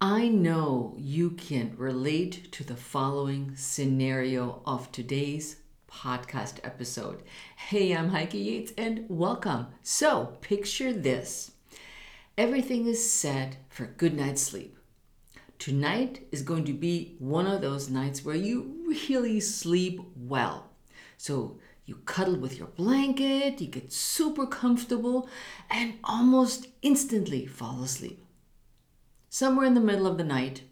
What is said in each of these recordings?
I know you can relate to the following scenario of today's podcast episode. Hey, I'm Heike Yates and welcome. So, picture this everything is set for good night's sleep. Tonight is going to be one of those nights where you really sleep well. So, you cuddle with your blanket, you get super comfortable, and almost instantly fall asleep somewhere in the middle of the night,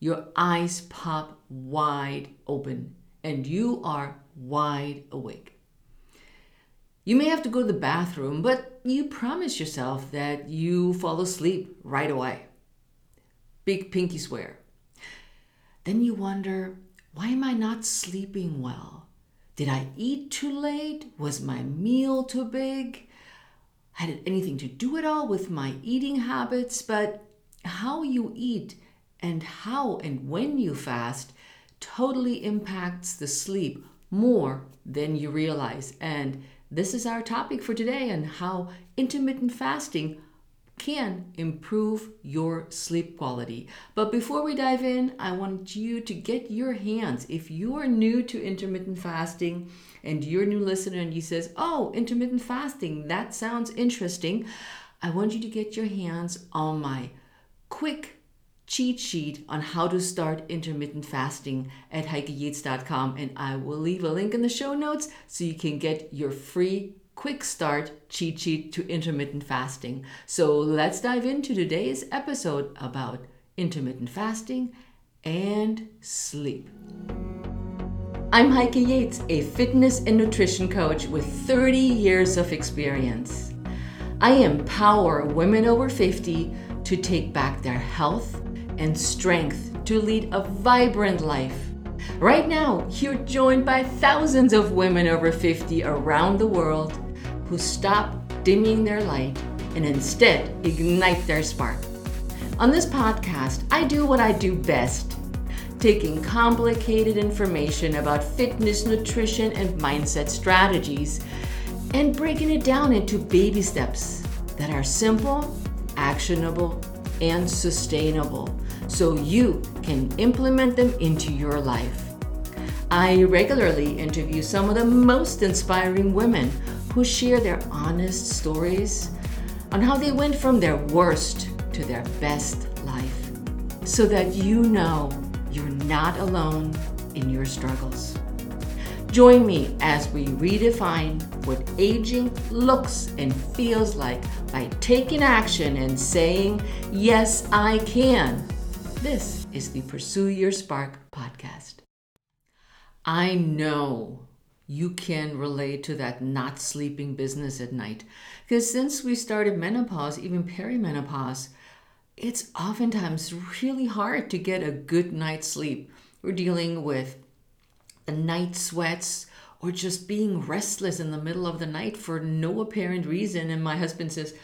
your eyes pop wide open and you are wide awake. You may have to go to the bathroom, but you promise yourself that you fall asleep right away. Big pinky swear. Then you wonder, why am I not sleeping well? Did I eat too late? Was my meal too big? Had it anything to do at all with my eating habits? But how you eat and how and when you fast totally impacts the sleep more than you realize. And this is our topic for today and how intermittent fasting can improve your sleep quality. But before we dive in, I want you to get your hands. If you are new to intermittent fasting and you're a new listener and you says, "Oh, intermittent fasting, that sounds interesting." I want you to get your hands on my quick cheat sheet on how to start intermittent fasting at heikeyates.com and I will leave a link in the show notes so you can get your free quick start cheat sheet to intermittent fasting. So let's dive into today's episode about intermittent fasting and sleep. I'm Heike Yates, a fitness and nutrition coach with 30 years of experience. I empower women over 50 to take back their health and strength to lead a vibrant life. Right now, you're joined by thousands of women over 50 around the world who stop dimming their light and instead ignite their spark. On this podcast, I do what I do best taking complicated information about fitness, nutrition, and mindset strategies and breaking it down into baby steps that are simple actionable, and sustainable so you can implement them into your life. I regularly interview some of the most inspiring women who share their honest stories on how they went from their worst to their best life so that you know you're not alone in your struggles. Join me as we redefine what aging looks and feels like by taking action and saying, Yes, I can. This is the Pursue Your Spark podcast. I know you can relate to that not sleeping business at night because since we started menopause, even perimenopause, it's oftentimes really hard to get a good night's sleep. We're dealing with the night sweats, or just being restless in the middle of the night for no apparent reason. And my husband says,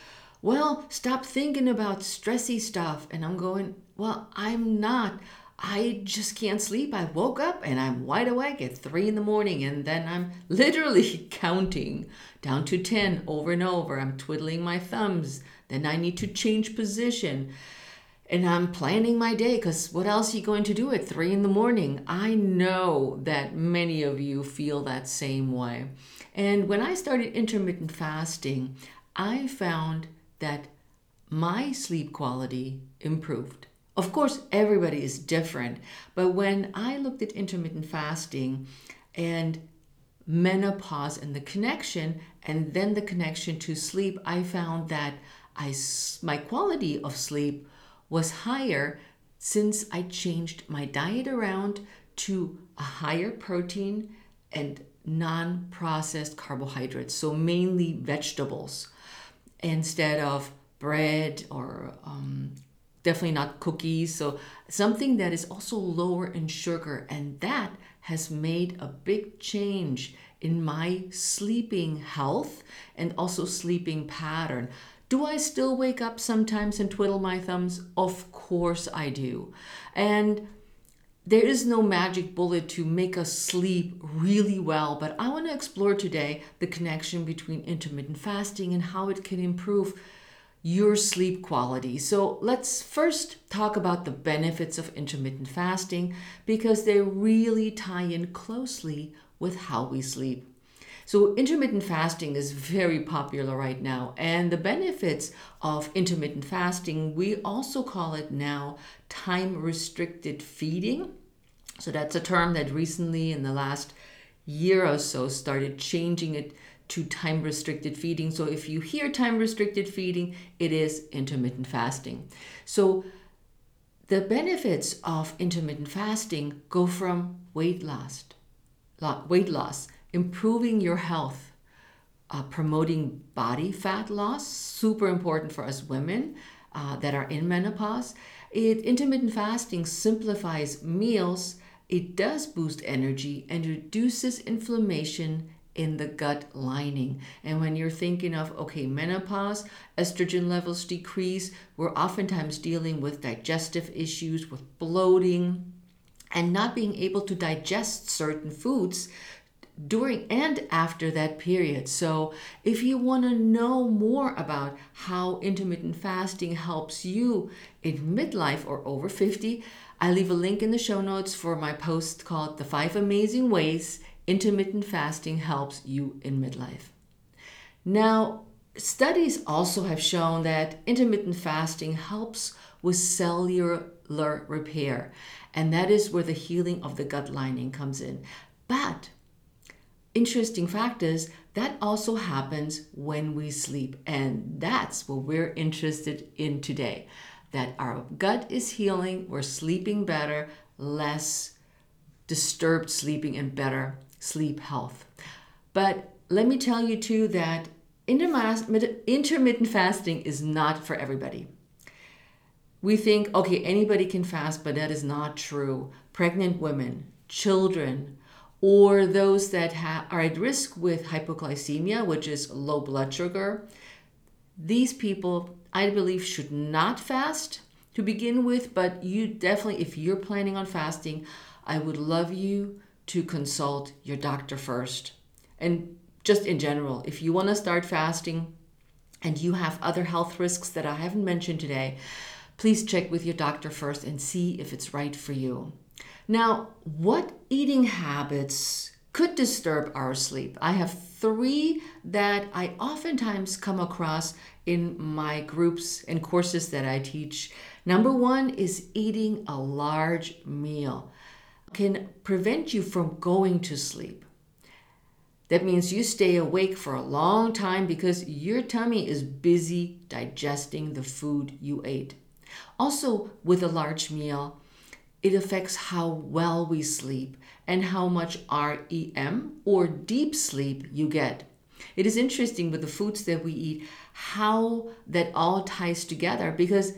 Well, stop thinking about stressy stuff. And I'm going, Well, I'm not. I just can't sleep. I woke up and I'm wide awake at three in the morning, and then I'm literally counting down to 10 over and over. I'm twiddling my thumbs. Then I need to change position and I'm planning my day because what else are you going to do at three in the morning? I know that many of you feel that same way. And when I started intermittent fasting, I found that my sleep quality improved. Of course, everybody is different, but when I looked at intermittent fasting and menopause and the connection, and then the connection to sleep, I found that I, my quality of sleep was higher since I changed my diet around to a higher protein and non processed carbohydrates, so mainly vegetables instead of bread or um, definitely not cookies. So something that is also lower in sugar, and that has made a big change in my sleeping health and also sleeping pattern. Do I still wake up sometimes and twiddle my thumbs? Of course I do. And there is no magic bullet to make us sleep really well, but I want to explore today the connection between intermittent fasting and how it can improve your sleep quality. So let's first talk about the benefits of intermittent fasting because they really tie in closely with how we sleep. So, intermittent fasting is very popular right now, and the benefits of intermittent fasting, we also call it now time restricted feeding. So, that's a term that recently, in the last year or so, started changing it to time restricted feeding. So if you hear time restricted feeding, it is intermittent fasting. So the benefits of intermittent fasting go from weight loss, weight loss, improving your health, uh, promoting body fat loss, super important for us women uh, that are in menopause. It, intermittent fasting simplifies meals. It does boost energy and reduces inflammation in the gut lining. And when you're thinking of, okay, menopause, estrogen levels decrease, we're oftentimes dealing with digestive issues, with bloating, and not being able to digest certain foods during and after that period. So, if you want to know more about how intermittent fasting helps you in midlife or over 50, I leave a link in the show notes for my post called The Five Amazing Ways intermittent fasting helps you in midlife. Now, studies also have shown that intermittent fasting helps with cellular repair, and that is where the healing of the gut lining comes in. But interesting fact is that also happens when we sleep, and that's what we're interested in today. That our gut is healing, we're sleeping better, less disturbed sleeping, and better sleep health. But let me tell you too that intermittent fasting is not for everybody. We think, okay, anybody can fast, but that is not true. Pregnant women, children, or those that ha- are at risk with hypoglycemia, which is low blood sugar, these people, I believe, should not fast to begin with. But you definitely, if you're planning on fasting, I would love you to consult your doctor first. And just in general, if you want to start fasting and you have other health risks that I haven't mentioned today, please check with your doctor first and see if it's right for you. Now, what eating habits could disturb our sleep? I have three that I oftentimes come across in my groups and courses that I teach. Number one is eating a large meal can prevent you from going to sleep. That means you stay awake for a long time because your tummy is busy digesting the food you ate. Also, with a large meal, it affects how well we sleep and how much REM or deep sleep you get. It is interesting with the foods that we eat how that all ties together because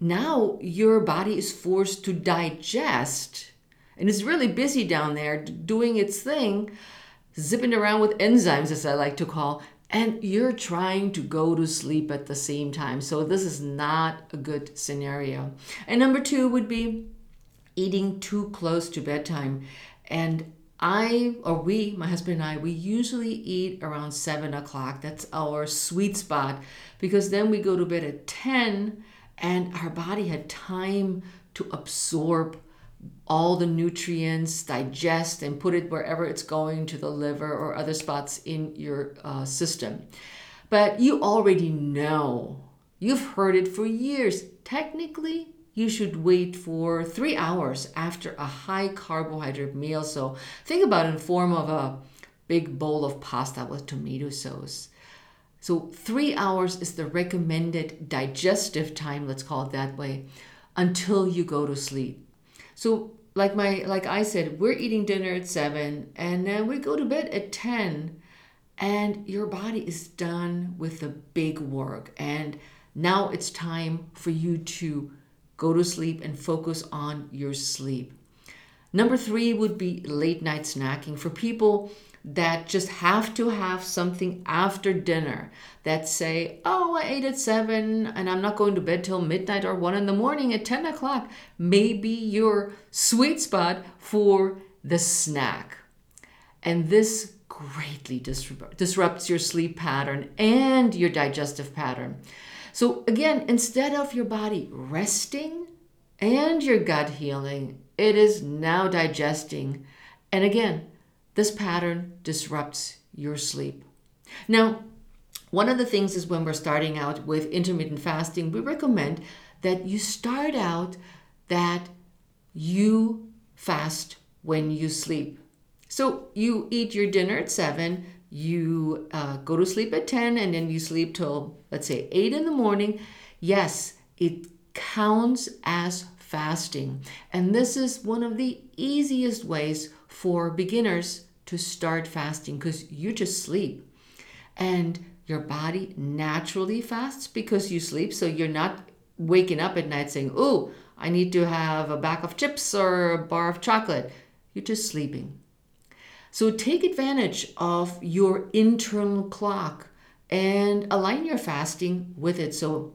now your body is forced to digest and it's really busy down there doing its thing, zipping around with enzymes, as I like to call, and you're trying to go to sleep at the same time. So, this is not a good scenario. And number two would be eating too close to bedtime. And I, or we, my husband and I, we usually eat around seven o'clock. That's our sweet spot because then we go to bed at 10 and our body had time to absorb all the nutrients, digest, and put it wherever it's going to the liver or other spots in your uh, system. But you already know, you've heard it for years. Technically, you should wait for three hours after a high carbohydrate meal. So think about it in form of a big bowl of pasta with tomato sauce. So three hours is the recommended digestive time, let's call it that way, until you go to sleep. So like my like I said, we're eating dinner at seven and then we go to bed at ten and your body is done with the big work and now it's time for you to go to sleep and focus on your sleep. Number three would be late night snacking for people that just have to have something after dinner that say, oh, I ate at seven and I'm not going to bed till midnight or one in the morning at 10 o'clock, may be your sweet spot for the snack. And this greatly disrupts your sleep pattern and your digestive pattern. So, again, instead of your body resting and your gut healing, it is now digesting. And again, this pattern disrupts your sleep. Now, one of the things is when we're starting out with intermittent fasting, we recommend that you start out that you fast when you sleep. So you eat your dinner at 7, you uh, go to sleep at 10, and then you sleep till, let's say, 8 in the morning. Yes, it counts as fasting. And this is one of the easiest ways for beginners to start fasting because you just sleep. And your body naturally fasts because you sleep. So you're not waking up at night saying, Oh, I need to have a bag of chips or a bar of chocolate. You're just sleeping. So take advantage of your internal clock and align your fasting with it. So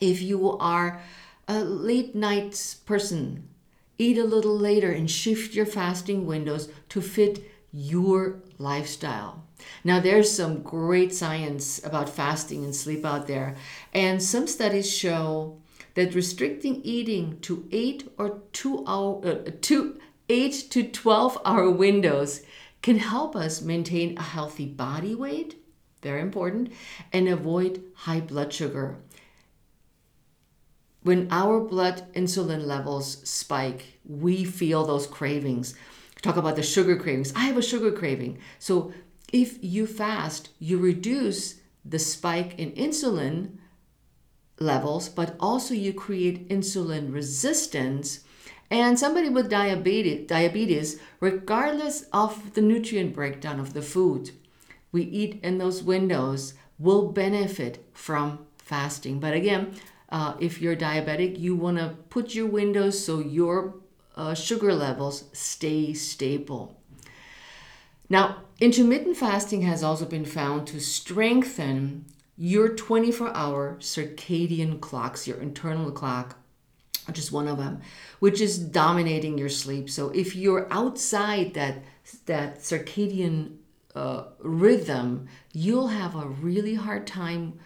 if you are a late night person, eat a little later and shift your fasting windows to fit your lifestyle. Now, there's some great science about fasting and sleep out there, and some studies show that restricting eating to eight or two hour, uh, two, eight to 12 hour windows can help us maintain a healthy body weight, very important, and avoid high blood sugar. When our blood insulin levels spike, we feel those cravings. Talk about the sugar cravings. I have a sugar craving. So if you fast, you reduce the spike in insulin levels, but also you create insulin resistance. And somebody with diabetes, diabetes, regardless of the nutrient breakdown of the food we eat in those windows, will benefit from fasting. But again, uh, if you're diabetic, you want to put your windows so your uh, sugar levels stay stable. Now, intermittent fasting has also been found to strengthen your 24 hour circadian clocks, your internal clock, is one of them, which is dominating your sleep. So if you're outside that, that circadian uh, rhythm, you'll have a really hard time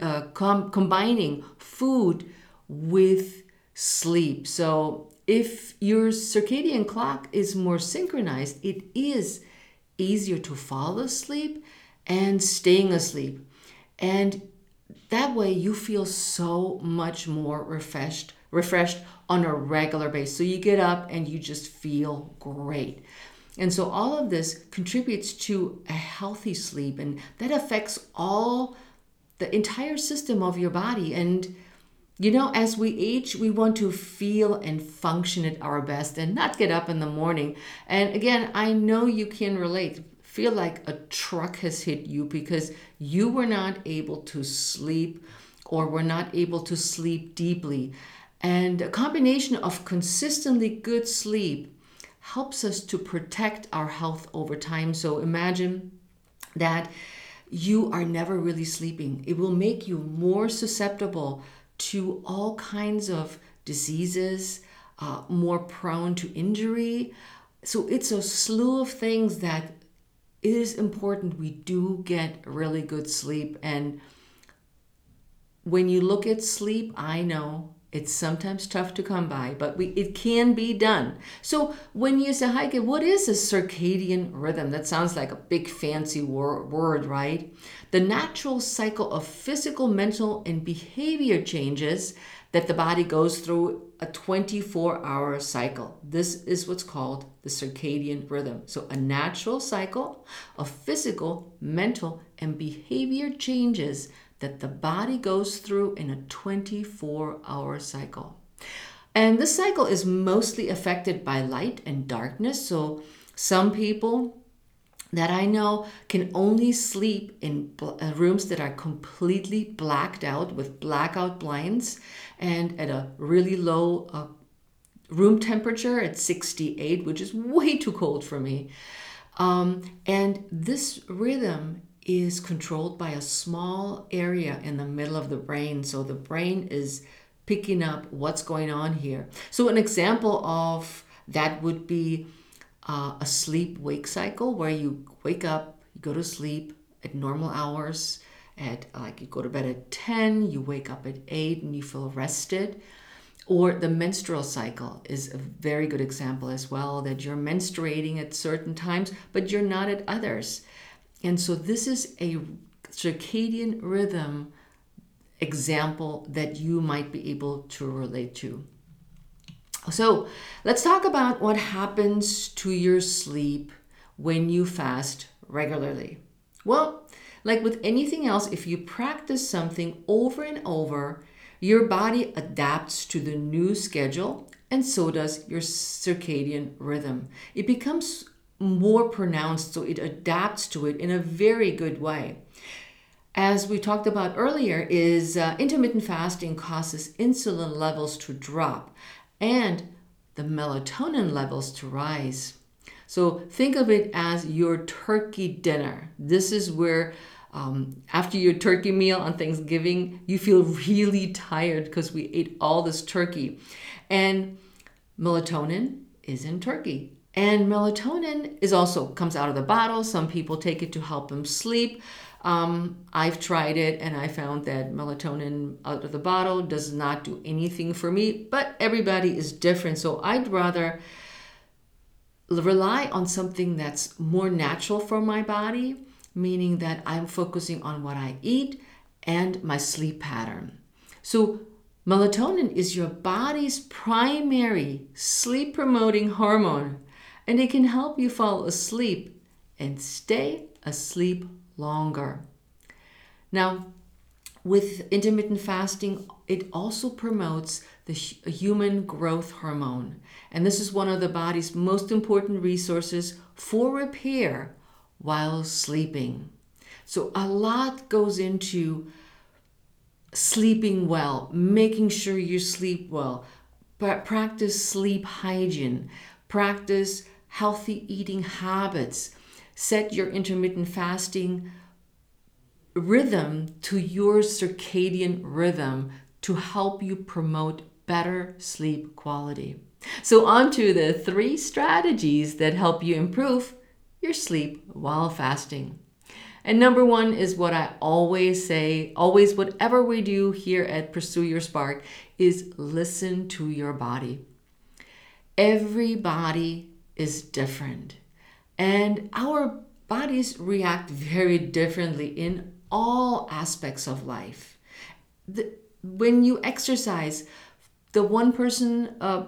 uh, com- combining food with sleep. So if your circadian clock is more synchronized, it is easier to fall asleep and staying asleep. And that way you feel so much more refreshed, refreshed on a regular basis. So you get up and you just feel great. And so all of this contributes to a healthy sleep and that affects all the entire system of your body and you know, as we age, we want to feel and function at our best and not get up in the morning. And again, I know you can relate. Feel like a truck has hit you because you were not able to sleep or were not able to sleep deeply. And a combination of consistently good sleep helps us to protect our health over time. So imagine that you are never really sleeping. It will make you more susceptible to all kinds of diseases, uh, more prone to injury. So it's a slew of things that it is important we do get really good sleep. And when you look at sleep, I know it's sometimes tough to come by, but we, it can be done. So when you say, Heike, what is a circadian rhythm? That sounds like a big fancy wor- word, right? The natural cycle of physical, mental, and behavior changes that the body goes through a 24 hour cycle. This is what's called the circadian rhythm. So, a natural cycle of physical, mental, and behavior changes that the body goes through in a 24 hour cycle. And this cycle is mostly affected by light and darkness. So, some people that I know can only sleep in uh, rooms that are completely blacked out with blackout blinds and at a really low uh, room temperature at 68, which is way too cold for me. Um, and this rhythm is controlled by a small area in the middle of the brain. So the brain is picking up what's going on here. So, an example of that would be uh, a sleep wake cycle where you wake up, you go to sleep at normal hours, at like you go to bed at 10, you wake up at 8 and you feel rested. Or the menstrual cycle is a very good example as well that you're menstruating at certain times, but you're not at others. And so this is a circadian rhythm example that you might be able to relate to. So let's talk about what happens to your sleep when you fast regularly. Well, like with anything else, if you practice something over and over, your body adapts to the new schedule, and so does your circadian rhythm. It becomes more pronounced, so it adapts to it in a very good way. As we talked about earlier, is uh, intermittent fasting causes insulin levels to drop and the melatonin levels to rise. So think of it as your turkey dinner. This is where um, after your turkey meal on Thanksgiving, you feel really tired because we ate all this turkey. And melatonin is in turkey. And melatonin is also comes out of the bottle. Some people take it to help them sleep. Um, I've tried it and I found that melatonin out of the bottle does not do anything for me, but everybody is different. So I'd rather rely on something that's more natural for my body, meaning that I'm focusing on what I eat and my sleep pattern. So melatonin is your body's primary sleep promoting hormone and it can help you fall asleep and stay asleep longer. Now, with intermittent fasting, it also promotes the human growth hormone. And this is one of the body's most important resources for repair while sleeping. So, a lot goes into sleeping well, making sure you sleep well, practice sleep hygiene, practice healthy eating habits, set your intermittent fasting rhythm to your circadian rhythm to help you promote better sleep quality. So, on to the three strategies that help you improve your sleep while fasting. And number one is what I always say, always, whatever we do here at Pursue Your Spark, is listen to your body. Every body is different. And our bodies react very differently in all aspects of life. The, when you exercise, the one person uh,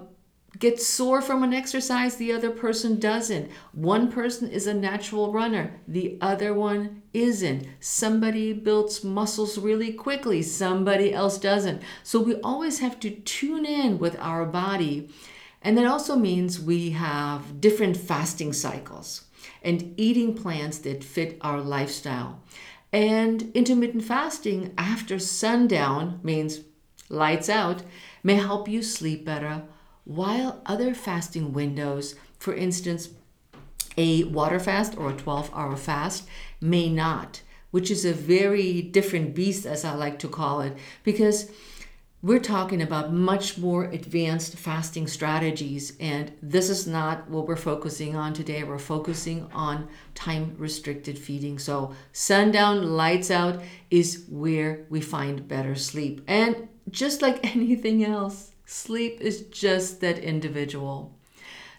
gets sore from an exercise, the other person doesn't. One person is a natural runner, the other one isn't. Somebody builds muscles really quickly, somebody else doesn't. So we always have to tune in with our body and that also means we have different fasting cycles and eating plans that fit our lifestyle. And intermittent fasting after sundown means lights out may help you sleep better, while other fasting windows, for instance, a water fast or a 12 hour fast, may not, which is a very different beast, as I like to call it, because we're talking about much more advanced fasting strategies, and this is not what we're focusing on today. We're focusing on time restricted feeding. So, sundown, lights out is where we find better sleep. And just like anything else, sleep is just that individual.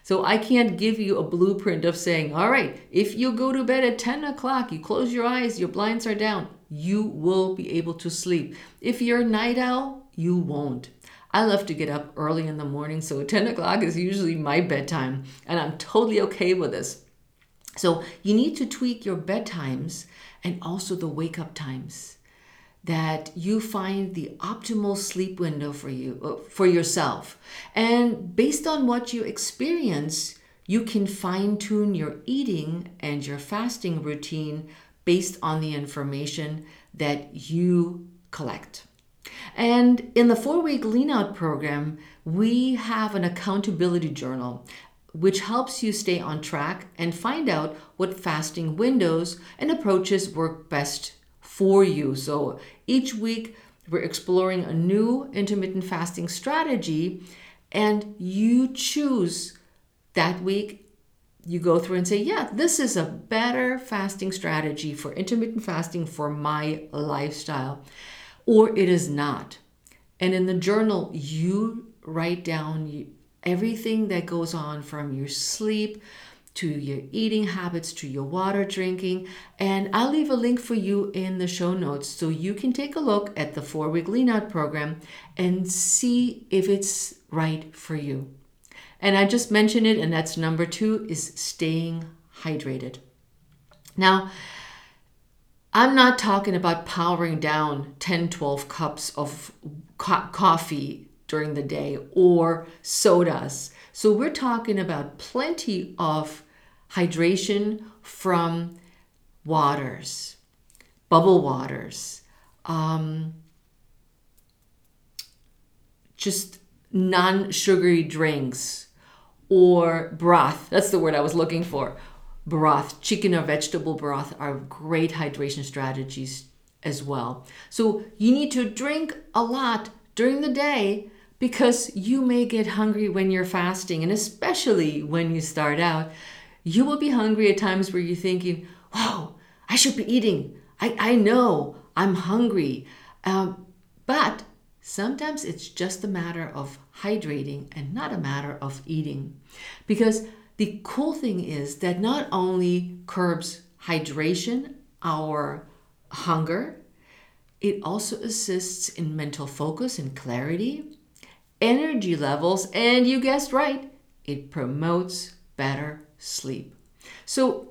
So I can't give you a blueprint of saying, all right, if you go to bed at 10 o'clock, you close your eyes, your blinds are down, you will be able to sleep. If you're a night owl, you won't. I love to get up early in the morning, so 10 o'clock is usually my bedtime, and I'm totally okay with this. So you need to tweak your bedtimes and also the wake up times that you find the optimal sleep window for you uh, for yourself and based on what you experience you can fine tune your eating and your fasting routine based on the information that you collect and in the four week lean out program, we have an accountability journal which helps you stay on track and find out what fasting windows and approaches work best for you. So each week, we're exploring a new intermittent fasting strategy, and you choose that week you go through and say, yeah, this is a better fasting strategy for intermittent fasting for my lifestyle, or it is not. And in the journal, you write down everything that goes on from your sleep to your eating habits to your water drinking. And I'll leave a link for you in the show notes so you can take a look at the four week lean out program and see if it's right for you. And I just mentioned it, and that's number two is staying hydrated. Now, I'm not talking about powering down 10, 12 cups of co- coffee during the day or sodas. So we're talking about plenty of hydration from waters, bubble waters, um, just non sugary drinks, or broth. That's the word I was looking for. Broth, chicken or vegetable broth are great hydration strategies as well. So you need to drink a lot during the day because you may get hungry when you're fasting, and especially when you start out, you will be hungry at times where you're thinking, wow, I should be eating. I, I know I'm hungry. Um, but sometimes it's just a matter of hydrating and not a matter of eating. Because the cool thing is that not only curbs hydration, our hunger, it also assists in mental focus and clarity, energy levels, and you guessed right, it promotes better sleep. So,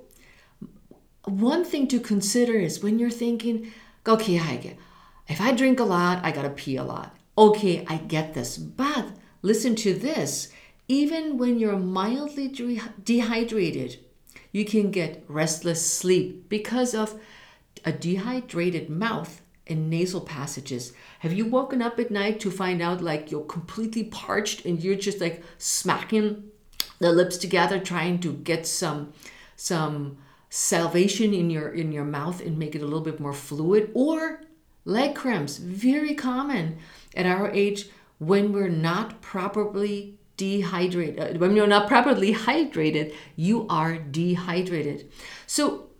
one thing to consider is when you're thinking, okay, I if I drink a lot, I gotta pee a lot. Okay, I get this, but listen to this. Even when you're mildly dehydrated, you can get restless sleep because of a dehydrated mouth and nasal passages. Have you woken up at night to find out like you're completely parched and you're just like smacking the lips together trying to get some some salvation in your in your mouth and make it a little bit more fluid or leg cramps very common at our age when we're not properly dehydrated uh, when you're not properly hydrated you are dehydrated so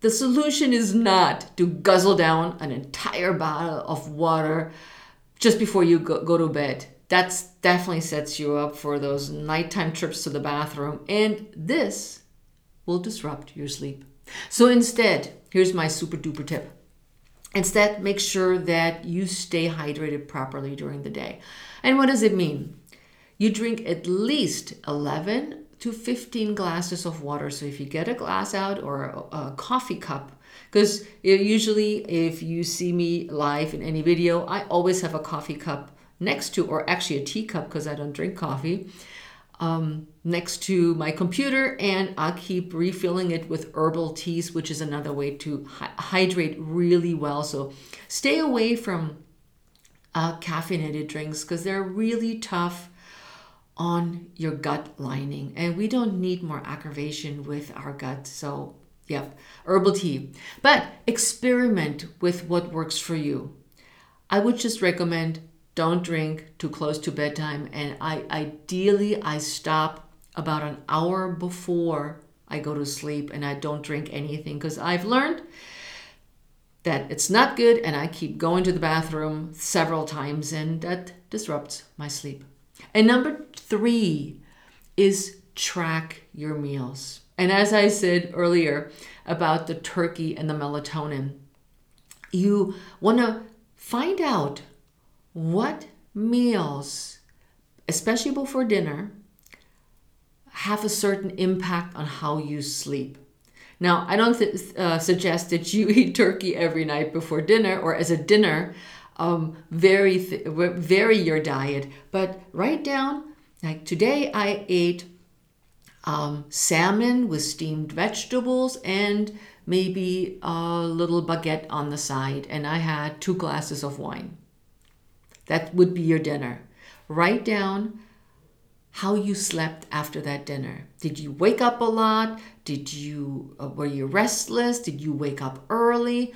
the solution is not to guzzle down an entire bottle of water just before you go, go to bed. That definitely sets you up for those nighttime trips to the bathroom, and this will disrupt your sleep. So instead, here's my super duper tip. Instead, make sure that you stay hydrated properly during the day. And what does it mean? You drink at least 11 to 15 glasses of water. So if you get a glass out or a, a coffee cup, because usually if you see me live in any video, I always have a coffee cup next to, or actually a teacup because I don't drink coffee, um, next to my computer, and I keep refilling it with herbal teas, which is another way to hi- hydrate really well. So stay away from uh, caffeinated drinks because they're really tough on your gut lining. And we don't need more aggravation with our gut. So, yep, herbal tea. But experiment with what works for you. I would just recommend don't drink too close to bedtime and I ideally I stop about an hour before I go to sleep and I don't drink anything because I've learned that it's not good and I keep going to the bathroom several times and that disrupts my sleep. And number three is track your meals. And as I said earlier about the turkey and the melatonin, you want to find out what meals, especially before dinner, have a certain impact on how you sleep. Now, I don't th- uh, suggest that you eat turkey every night before dinner or as a dinner um, vary, th- vary your diet, but write down like today I ate um, salmon with steamed vegetables and maybe a little baguette on the side, and I had two glasses of wine. That would be your dinner. Write down how you slept after that dinner. Did you wake up a lot? Did you uh, were you restless? Did you wake up early?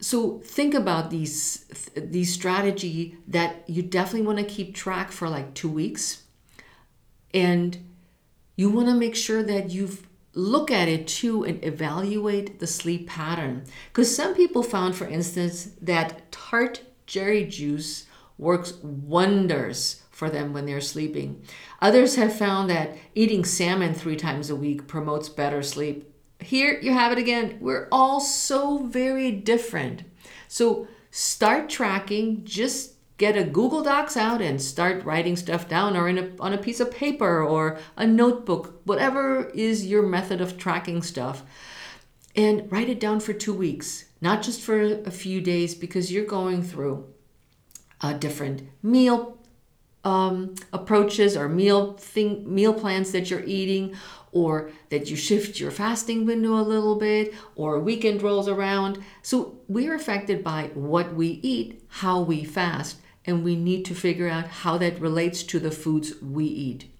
So think about these these strategy that you definitely want to keep track for like two weeks and You want to make sure that you look at it too and evaluate the sleep pattern. Because some people found, for instance, that tart cherry juice works wonders for them when they're sleeping. Others have found that eating salmon three times a week promotes better sleep. Here you have it again. We're all so very different. So start tracking, just get a Google Docs out and start writing stuff down or in a, on a piece of paper or a notebook, whatever is your method of tracking stuff. And write it down for two weeks, not just for a few days, because you're going through a different meal um, approaches or meal thing, meal plans that you're eating, or that you shift your fasting window a little bit, or a weekend rolls around. So we're affected by what we eat, how we fast, and we need to figure out how that relates to the foods we eat.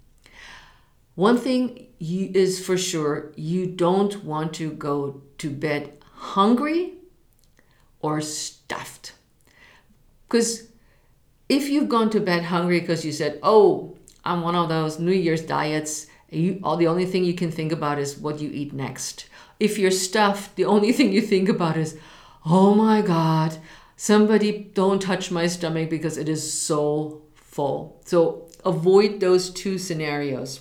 One thing you, is for sure you don't want to go to bed hungry or stuffed. Because if you've gone to bed hungry because you said, "Oh, I'm one of those New Year's diets," you all the only thing you can think about is what you eat next. If you're stuffed, the only thing you think about is, "Oh my God, somebody don't touch my stomach because it is so full." So avoid those two scenarios.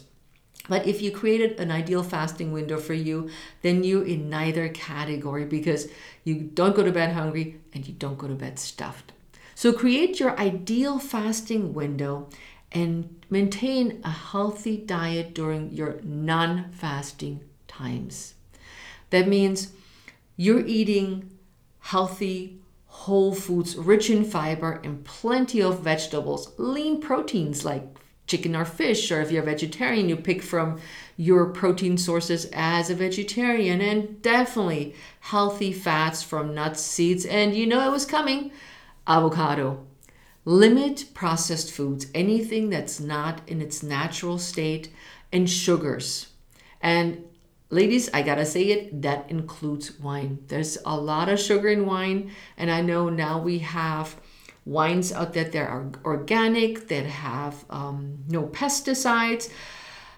But if you created an ideal fasting window for you, then you're in neither category because you don't go to bed hungry and you don't go to bed stuffed. So create your ideal fasting window and maintain a healthy diet during your non fasting times. That means you're eating healthy, whole foods rich in fiber and plenty of vegetables, lean proteins like chicken or fish, or if you're a vegetarian, you pick from your protein sources as a vegetarian, and definitely healthy fats from nuts, seeds, and you know it was coming avocado. Limit processed foods, anything that's not in its natural state, and sugars. And ladies, I gotta say it, that includes wine. There's a lot of sugar in wine, and I know now we have wines out there that are organic, that have um, no pesticides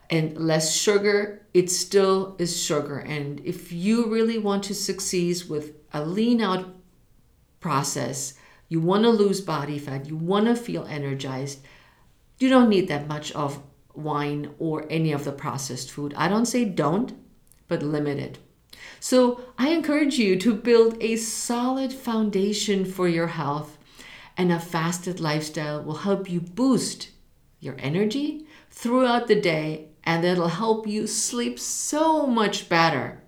and less sugar, it still is sugar. And if you really want to succeed with a lean out process, you want to lose body fat, you want to feel energized, you don't need that much of wine or any of the processed food. I don't say don't, but limit it. So I encourage you to build a solid foundation for your health, and a fasted lifestyle will help you boost your energy throughout the day, and it'll help you sleep so much better.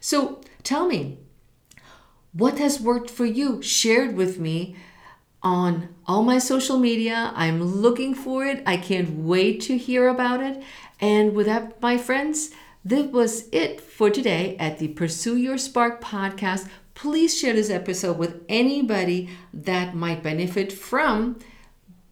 So tell me, what has worked for you? Shared with me on all my social media. I'm looking for it. I can't wait to hear about it. And with that, my friends, that was it for today at the Pursue Your Spark podcast. Please share this episode with anybody that might benefit from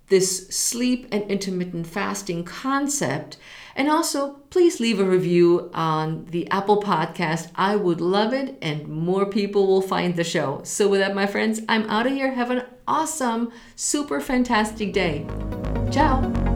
this sleep and intermittent fasting concept. And also, please leave a review on the Apple Podcast. I would love it, and more people will find the show. So, with that, my friends, I'm out of here. Have an awesome, super fantastic day. Ciao.